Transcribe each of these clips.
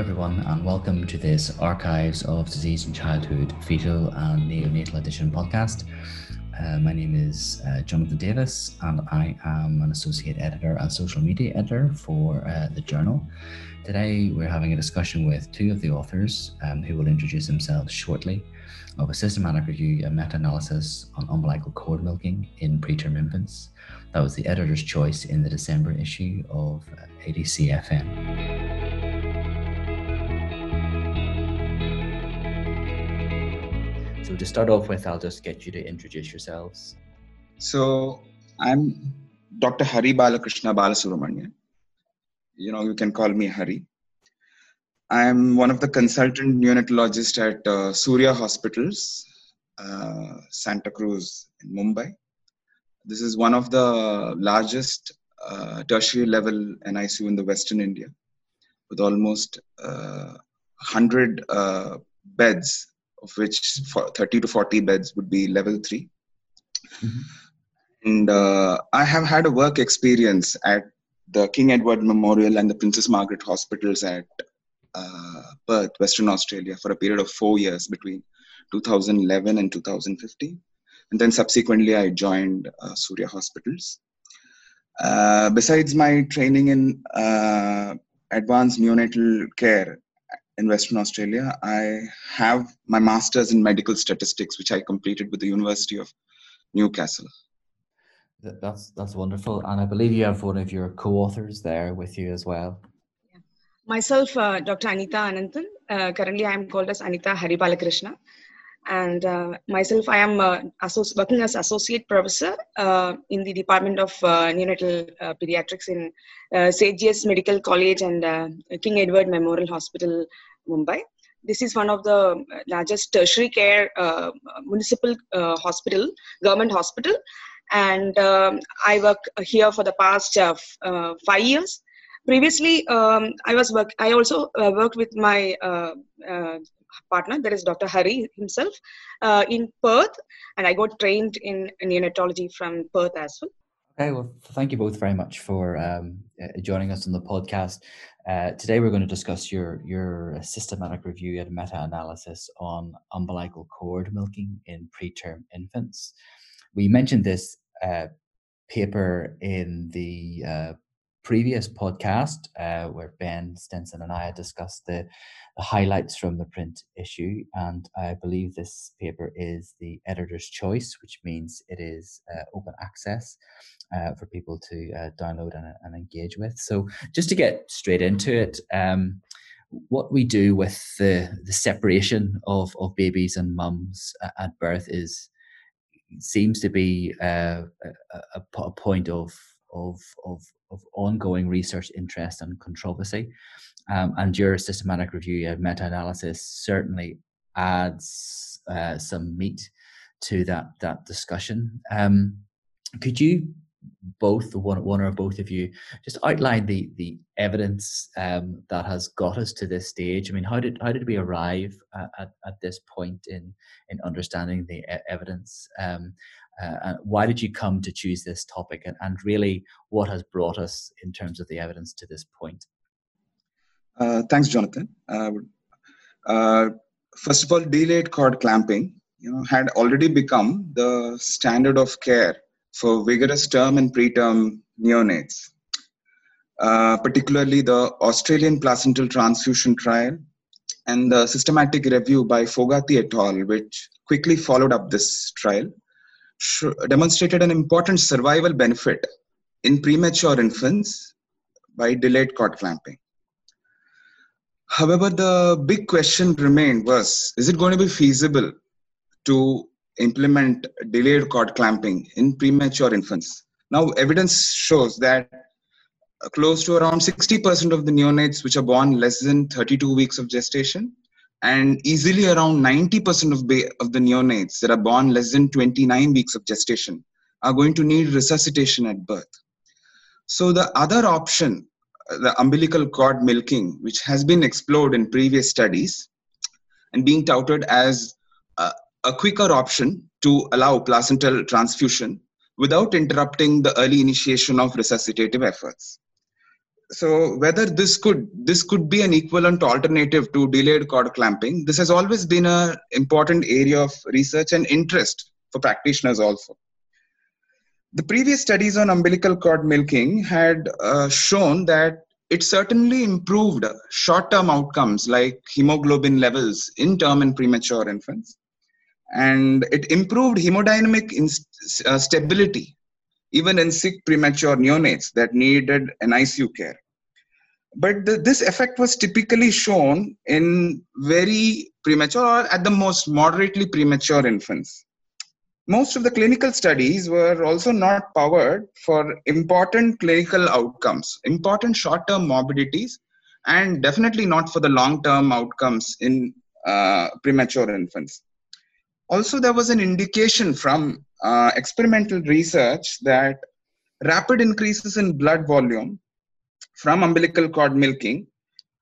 everyone, and welcome to this Archives of Disease in Childhood Fetal and Neonatal Edition podcast. Uh, my name is uh, Jonathan Davis, and I am an associate editor and social media editor for uh, the journal. Today, we're having a discussion with two of the authors um, who will introduce themselves shortly of a systematic review and meta analysis on umbilical cord milking in preterm infants. That was the editor's choice in the December issue of ADCFN. So to start off with, I'll just get you to introduce yourselves. So I'm Dr. Haribalakrishna Balasubramanian. You know, you can call me Hari. I'm one of the consultant neonatologists at uh, Surya Hospitals, uh, Santa Cruz in Mumbai. This is one of the largest uh, tertiary level NICU in the Western India, with almost 100 uh, uh, beds of which 30 to 40 beds would be level 3 mm-hmm. and uh, i have had a work experience at the king edward memorial and the princess margaret hospitals at uh, perth western australia for a period of four years between 2011 and 2015 and then subsequently i joined uh, surya hospitals uh, besides my training in uh, advanced neonatal care in Western Australia. I have my master's in medical statistics, which I completed with the University of Newcastle. That's that's wonderful, and I believe you have one of your co-authors there with you as well. Myself, uh, Dr. Anitha Ananthan. Uh, currently, I am called as Anitha Haribalakrishna, and uh, myself, I am uh, working as associate professor uh, in the Department of uh, Neonatal Pediatrics in uh, Medical College and King Edward Memorial Hospital, Mumbai. This is one of the largest tertiary care uh, municipal uh, hospital, government hospital, and um, I work here for the past uh, uh five years. Previously, um, I was work. I also uh, worked with my uh, partner, that is Dr. Hari himself, in Perth, and I got trained in neonatology from Perth as well. Okay, well, thank you both very much for um, joining us on the podcast. Uh, today we're going to discuss your your systematic review and meta-analysis on umbilical cord milking in preterm infants. We mentioned this uh, paper in the uh, previous podcast uh, where Ben Stinson and I discussed the, the, highlights from the print issue, and I believe this paper is the editor's choice, which means it is uh, open access uh, for people to uh, download and, and, engage with. So, just to get straight into it, um, what we do with the, the separation of, of babies and mums at birth is seems to be uh, a, a, point of, of, of, of ongoing research interest and controversy. Um, and your systematic review and meta-analysis certainly adds uh, some meat to that that discussion. Um, could you both one one or both of you just outline the the evidence um, that has got us to this stage. I mean how did how did we arrive at, at, at this point in in understanding the evidence? Um, uh, why did you come to choose this topic? And, and really what has brought us in terms of the evidence to this point? Uh, thanks jonathan. Uh, uh first of all delayed cord clamping you know had already become the standard of care for vigorous term and preterm neonates, uh, particularly the Australian placental transfusion trial and the systematic review by Fogarty et al., which quickly followed up this trial, demonstrated an important survival benefit in premature infants by delayed cord clamping. However, the big question remained was, is it going to be feasible to implement delayed cord clamping in premature infants. Now, evidence shows that close to around 60% of the neonates which are born less than 32 weeks of gestation and easily around 90% of, of the neonates that are born less than 29 weeks of gestation are going to need resuscitation at birth. So the other option, the umbilical cord milking, which has been explored in previous studies and being touted as uh, a quicker option to allow placental transfusion without interrupting the early initiation of resuscitative efforts. so whether this could this could be an equivalent alternative to delayed cord clamping this has always been an important area of research and interest for practitioners also the previous studies on umbilical cord milking had uh, shown that it certainly improved short-term outcomes like hemoglobin levels in term and premature infants and it improved hemodynamic uh, stability even in sick premature neonates that needed an ICU care. But the, this effect was typically shown in very premature or at the most moderately premature infants. Most of the clinical studies were also not powered for important clinical outcomes, important short term morbidities, and definitely not for the long term outcomes in uh, premature infants. Also, there was an indication from uh, experimental research that rapid increases in blood volume from umbilical cord milking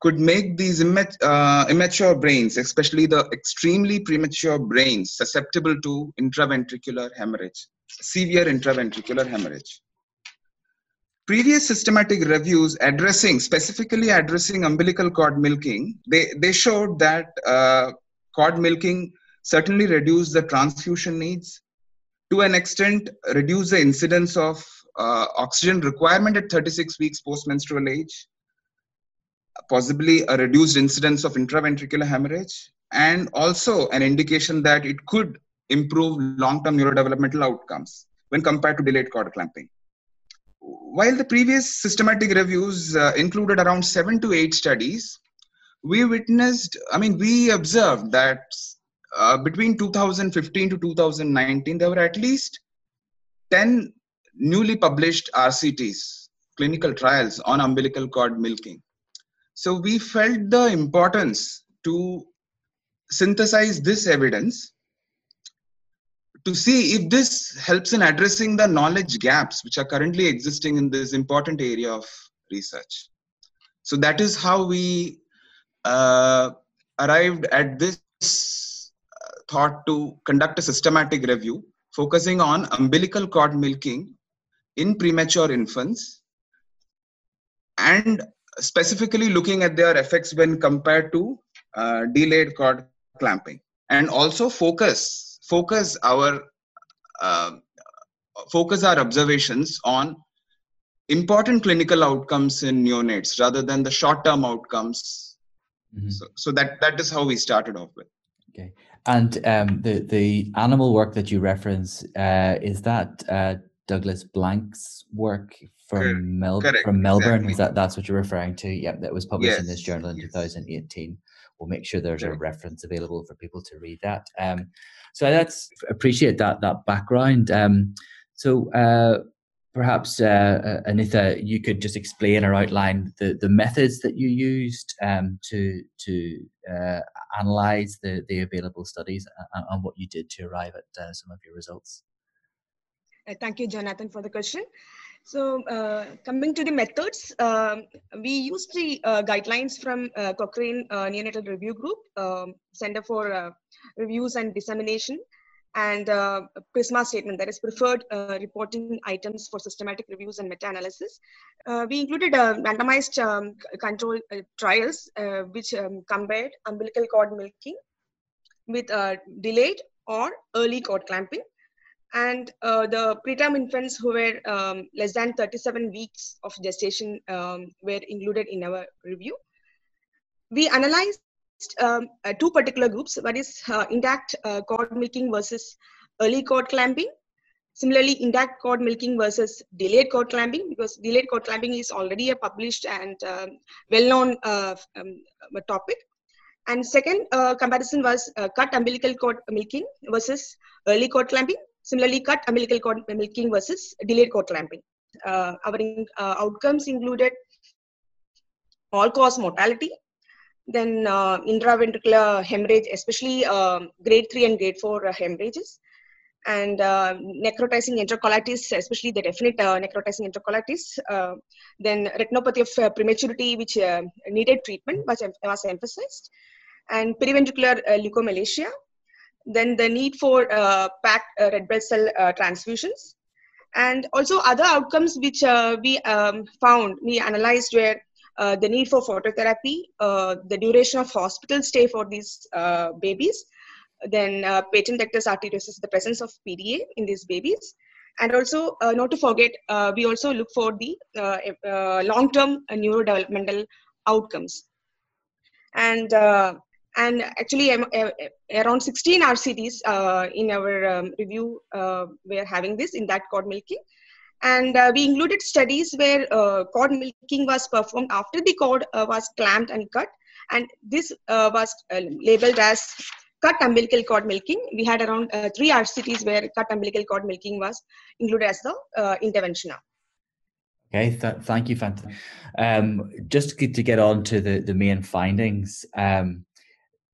could make these uh, immature brains, especially the extremely premature brains, susceptible to intraventricular hemorrhage, severe intraventricular hemorrhage. Previous systematic reviews addressing, specifically addressing umbilical cord milking, they, they showed that uh, cord milking certainly reduce the transfusion needs, to an extent reduce the incidence of uh, oxygen requirement at 36 weeks post-menstrual age, possibly a reduced incidence of intraventricular hemorrhage, and also an indication that it could improve long-term neurodevelopmental outcomes when compared to delayed cord clamping. While the previous systematic reviews uh, included around seven to eight studies, we witnessed, I mean, we observed that uh, between 2015 to 2019, there were at least 10 newly published RCTs, clinical trials on umbilical cord milking. So we felt the importance to synthesize this evidence to see if this helps in addressing the knowledge gaps which are currently existing in this important area of research. So that is how we uh, arrived at this thought to conduct a systematic review focusing on umbilical cord milking in premature infants and specifically looking at their effects when compared to uh, delayed cord clamping. And also focus focus our uh, focus our observations on important clinical outcomes in neonates rather than the short term outcomes. Mm-hmm. so, so that that is how we started off with okay and um, the the animal work that you reference uh, is that uh, Douglas Blank's work from Mel- Correct. from Melbourne. Exactly. Is that that's what you're referring to? Yep, that was published yes. in this journal in yes. 2018. We'll make sure there's Correct. a reference available for people to read that. Um, so let's appreciate that that background. Um, so uh, perhaps uh, uh, Anitha, you could just explain or outline the, the methods that you used um, to to uh, analyze the, the available studies and, and, what you did to arrive at uh, some of your results. Uh, thank you, Jonathan, for the question. So uh, coming to the methods, um, we used the uh, guidelines from uh, Cochrane uh, Neonatal Review Group, um, Center for uh, Reviews and Dissemination, and PRISMA statement, that is preferred reporting items for systematic reviews and meta-analysis. we included randomized um, control trials, which um, compared umbilical cord milking with delayed or early cord clamping and uh, the preterm infants who were um, less than 37 weeks of gestation um, were included in our review. We analyzed um, uh, two particular groups, one is uh, intact uh, cord milking versus early cord clamping. Similarly, intact cord milking versus delayed cord clamping, because delayed cord clamping is already a published and um, well-known uh, um, topic. And second uh, comparison was cut umbilical cord milking versus early cord clamping Similarly, cut umbilical cord milking versus delayed cord clamping. Uh, our uh, outcomes included all-cause mortality, then uh, intraventricular hemorrhage, especially um, grade 3 and grade 4 uh, hemorrhages, and uh, necrotizing enterocolitis, especially the definite necrotizing enterocolitis, then retinopathy of prematurity, which needed treatment, was, was emphasized, and periventricular leukomalacia, then the need for uh, packed uh, red blood cell uh, transfusions, And also other outcomes which we um, found, we analyzed were uh, the need for phototherapy, uh, the duration of hospital stay for these uh, babies, then uh, patent ductus arteriosus, the presence of PDA in these babies, and also uh, not to forget, we also look for the long-term neurodevelopmental outcomes. And and actually around 16 RCTs in our um, review we are having this in that cord milking and uh, we included studies where uh, cord milking was performed after the cord uh, was clamped and cut. And this uh, was labeled as cut umbilical cord milking. We had around three RCTs where cut umbilical cord milking was included as the intervention Okay, th- thank you, Fanta. Um, just to get on to the, the main findings, um,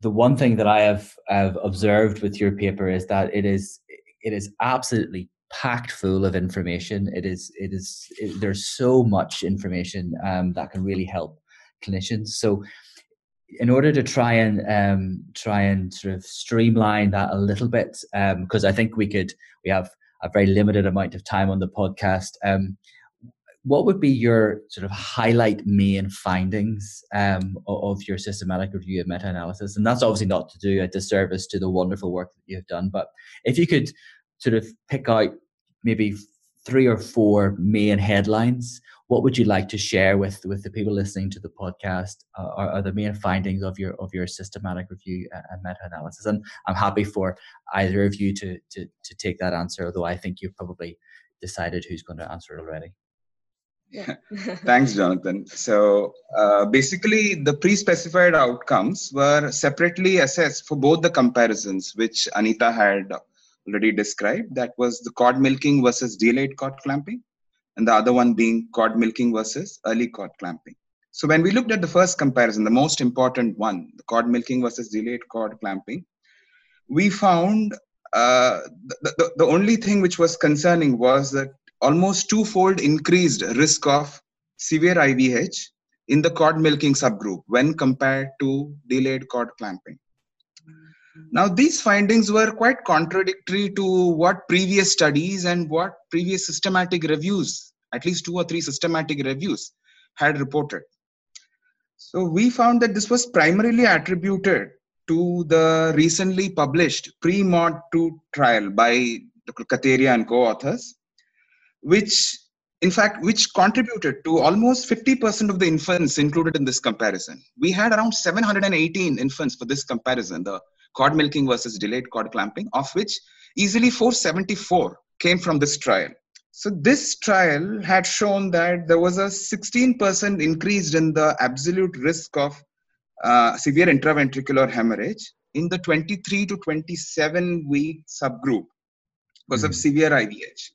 the one thing that I have, have observed with your paper is that it is it is absolutely packed full of information. It is it is it, there's so much information um, that can really help clinicians. So in order to try and um, try and sort of streamline that a little bit, because um, I think we could we have a very limited amount of time on the podcast. Um, what would be your sort of highlight main findings um, of your systematic review of meta-analysis? And that's obviously not to do a disservice to the wonderful work that you've done, but if you could sort of pick out maybe three or four main headlines, what would you like to share with with the people listening to the podcast? Uh, are, are, the main findings of your of your systematic review and meta-analysis? And I'm happy for either of you to to to take that answer, although I think you've probably decided who's going to answer it already. Yeah. Thanks, Jonathan. So uh, basically, the pre-specified outcomes were separately assessed for both the comparisons, which Anitha had already described. That was the cord milking versus delayed cord clamping, and the other one being cord milking versus early cord clamping. So when we looked at the first comparison, the most important one, the cord milking versus delayed cord clamping, we found uh, the, the, the only thing which was concerning was that almost twofold increased risk of severe IVH in the cord milking subgroup when compared to delayed cord clamping. Now, these findings were quite contradictory to what previous studies and what previous systematic reviews, at least two or three systematic reviews, had reported. So, we found that this was primarily attributed to the recently published pre-mod 2 trial by Dr. Katheria and co-authors, which in fact which contributed to almost 50% of the infants included in this comparison we had around 718 infants for this comparison the cord milking versus delayed cord clamping of which easily 474 came from this trial so this trial had shown that there was a 16% increase in the absolute risk of uh, severe intraventricular hemorrhage in the 23 to 27 week subgroup because mm. of hmm. severe IVH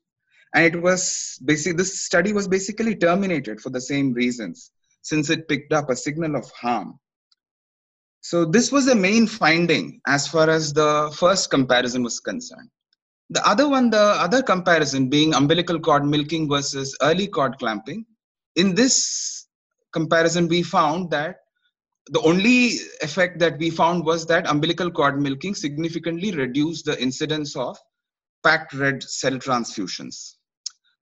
and it was basically this study was basically terminated for the same reasons since it picked up a signal of harm so this was the main finding as far as the first comparison was concerned. The other one the other comparison being umbilical cord milking versus early cord clamping. In this comparison we found that the only effect that we found was that umbilical cord milking significantly reduced the incidence of packed red cell transfusions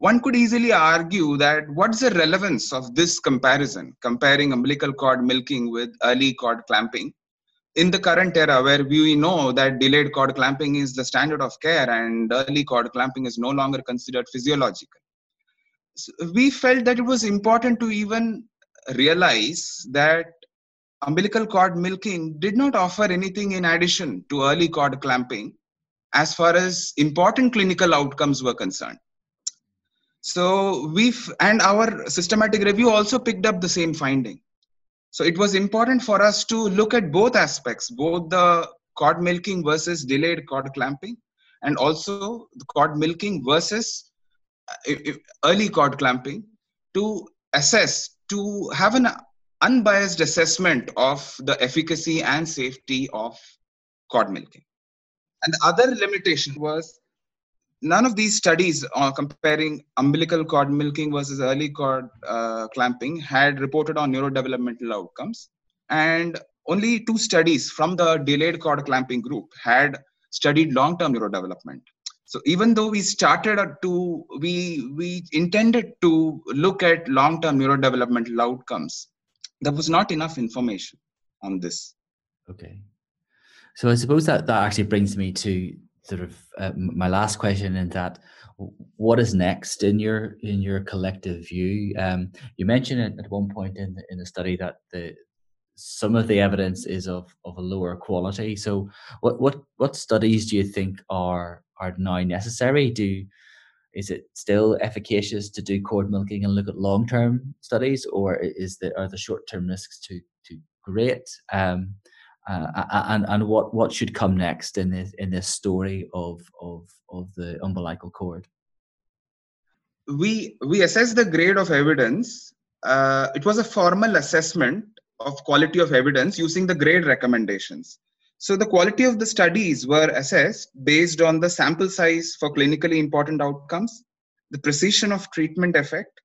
one could easily argue that what's the relevance of this comparison, comparing umbilical cord milking with early cord clamping? In the current era, where we know that delayed cord clamping is the standard of care and early cord clamping is no longer considered physiological, so we felt that it was important to even realize that umbilical cord milking did not offer anything in addition to early cord clamping as far as important clinical outcomes were concerned so we've, and our systematic review also picked up the same finding. So it was important for us to look at both aspects, both the cord milking versus delayed cord clamping, and also the cord milking versus uh, early cord clamping to assess, to have an unbiased assessment of the efficacy and safety of cord milking. And the other limitation was none of these studies uh, comparing umbilical cord milking versus early cord uh, clamping had reported on neurodevelopmental outcomes and only two studies from the delayed cord clamping group had studied long-term neurodevelopment So even though we started to, we we intended to look at long-term neurodevelopmental outcomes, there was not enough information on this. Okay. So I suppose that that actually brings me to sort of uh, my last question in that what is next in your in your collective view? Um, you mentioned at one point in the, in the study that the some of the evidence is of, of a lower quality. So what what what studies do you think are are now necessary? Do is it still efficacious to do cord milking and look at long term studies or is the are the short term risks too too great? Um, uh, and and what what should come next in this in this story of of of the umbilical cord? We we assess the grade of evidence. Uh, it was a formal assessment of quality of evidence using the grade recommendations. So the quality of the studies were assessed based on the sample size for clinically important outcomes the precision of treatment effect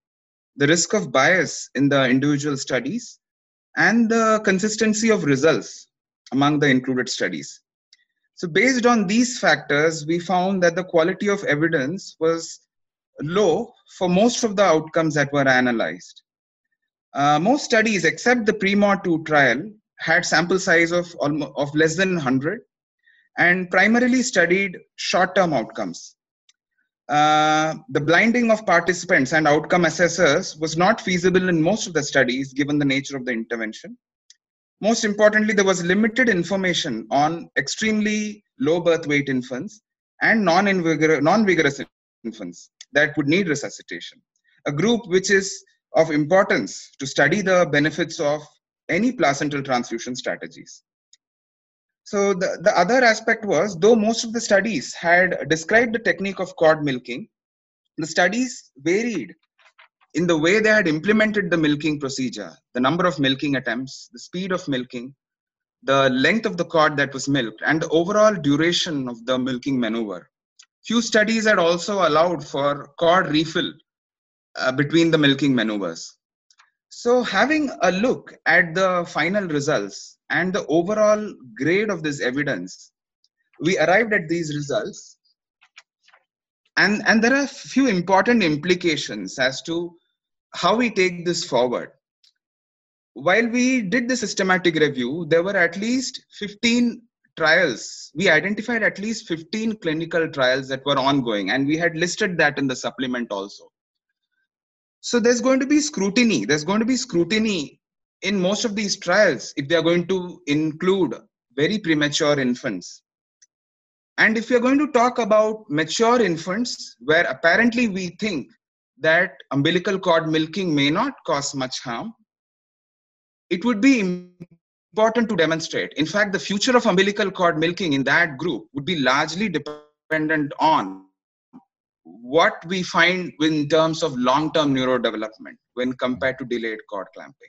the risk of bias in the individual studies and the consistency of results among the included studies. So based on these factors, we found that the quality of evidence was low for most of the outcomes that were analyzed. Uh, most studies, except the PREMOD2 trial, had sample size of, almost, of less than 100 and primarily studied short-term outcomes. Uh, the blinding of participants and outcome assessors was not feasible in most of the studies given the nature of the intervention. Most importantly, there was limited information on extremely low birth weight infants and non-vigorous infants that would need resuscitation. A group which is of importance to study the benefits of any placental transfusion strategies. So the, the other aspect was, though most of the studies had described the technique of cord milking, the studies varied in the way they had implemented the milking procedure, the number of milking attempts, the speed of milking, the length of the cord that was milked, and the overall duration of the milking maneuver. Few studies had also allowed for cord refill uh, between the milking maneuvers. So, having a look at the final results and the overall grade of this evidence, we arrived at these results and and there are few important implications as to how we take this forward. While we did the systematic review there were at least 15 trials. We identified at least 15 clinical trials that were ongoing and we had listed that in the supplement also. So there's going to be scrutiny. There's going to be scrutiny in most of these trials if they are going to include very premature infants. And if you're going to talk about mature infants, where apparently we think that umbilical cord milking may not cause much harm, it would be important to demonstrate. In fact, the future of umbilical cord milking in that group would be largely dependent on what we find in terms of long term neurodevelopment when compared to delayed cord clamping.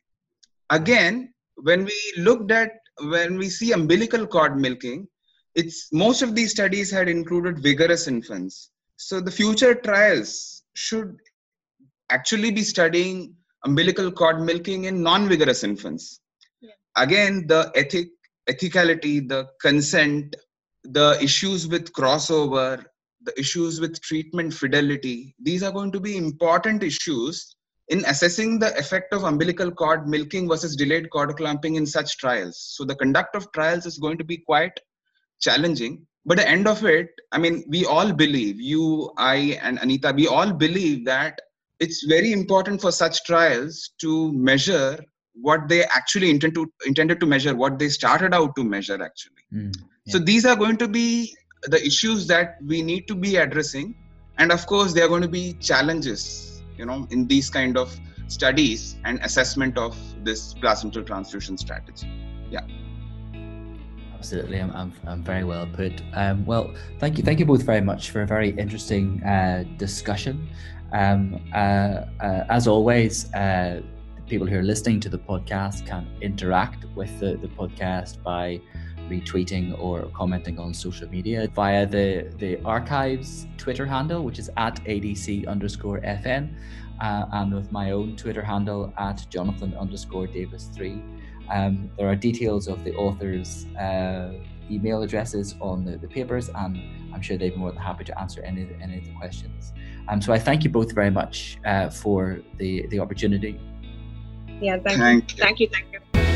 Again, when we looked at, when we see umbilical cord milking, it's most of these studies had included vigorous infants. So the future trials should actually be studying umbilical cord milking in non-vigorous infants. Yeah. Again, the ethic, ethicality, the consent, the issues with crossover, the issues with treatment fidelity, these are going to be important issues in assessing the effect of umbilical cord milking versus delayed cord clamping in such trials. So the conduct of trials is going to be quite challenging but the end of it i mean we all believe you i and anitha we all believe that it's very important for such trials to measure what they actually intend to intended to measure what they started out to measure actually mm, yeah. so these are going to be the issues that we need to be addressing and of course there are going to be challenges you know in these kind of studies and assessment of this placental transfusion strategy yeah Absolutely, I'm, I'm, I'm very well put. Um, well, thank you, thank you both very much for a very interesting uh, discussion. Um, uh, uh, as always, uh, people who are listening to the podcast can interact with the, the podcast by retweeting or commenting on social media via the, the archives Twitter handle, which is at ADC underscore FN, uh, and with my own Twitter handle at Jonathan underscore Davis3. Um, there are details of the author's uh, email addresses on the, the papers, and I'm sure they'd be more than happy to answer any, any of the questions. Um, so I thank you both very much uh, for the, the opportunity. Yeah, thank, Thank you. Thank you. Thank you.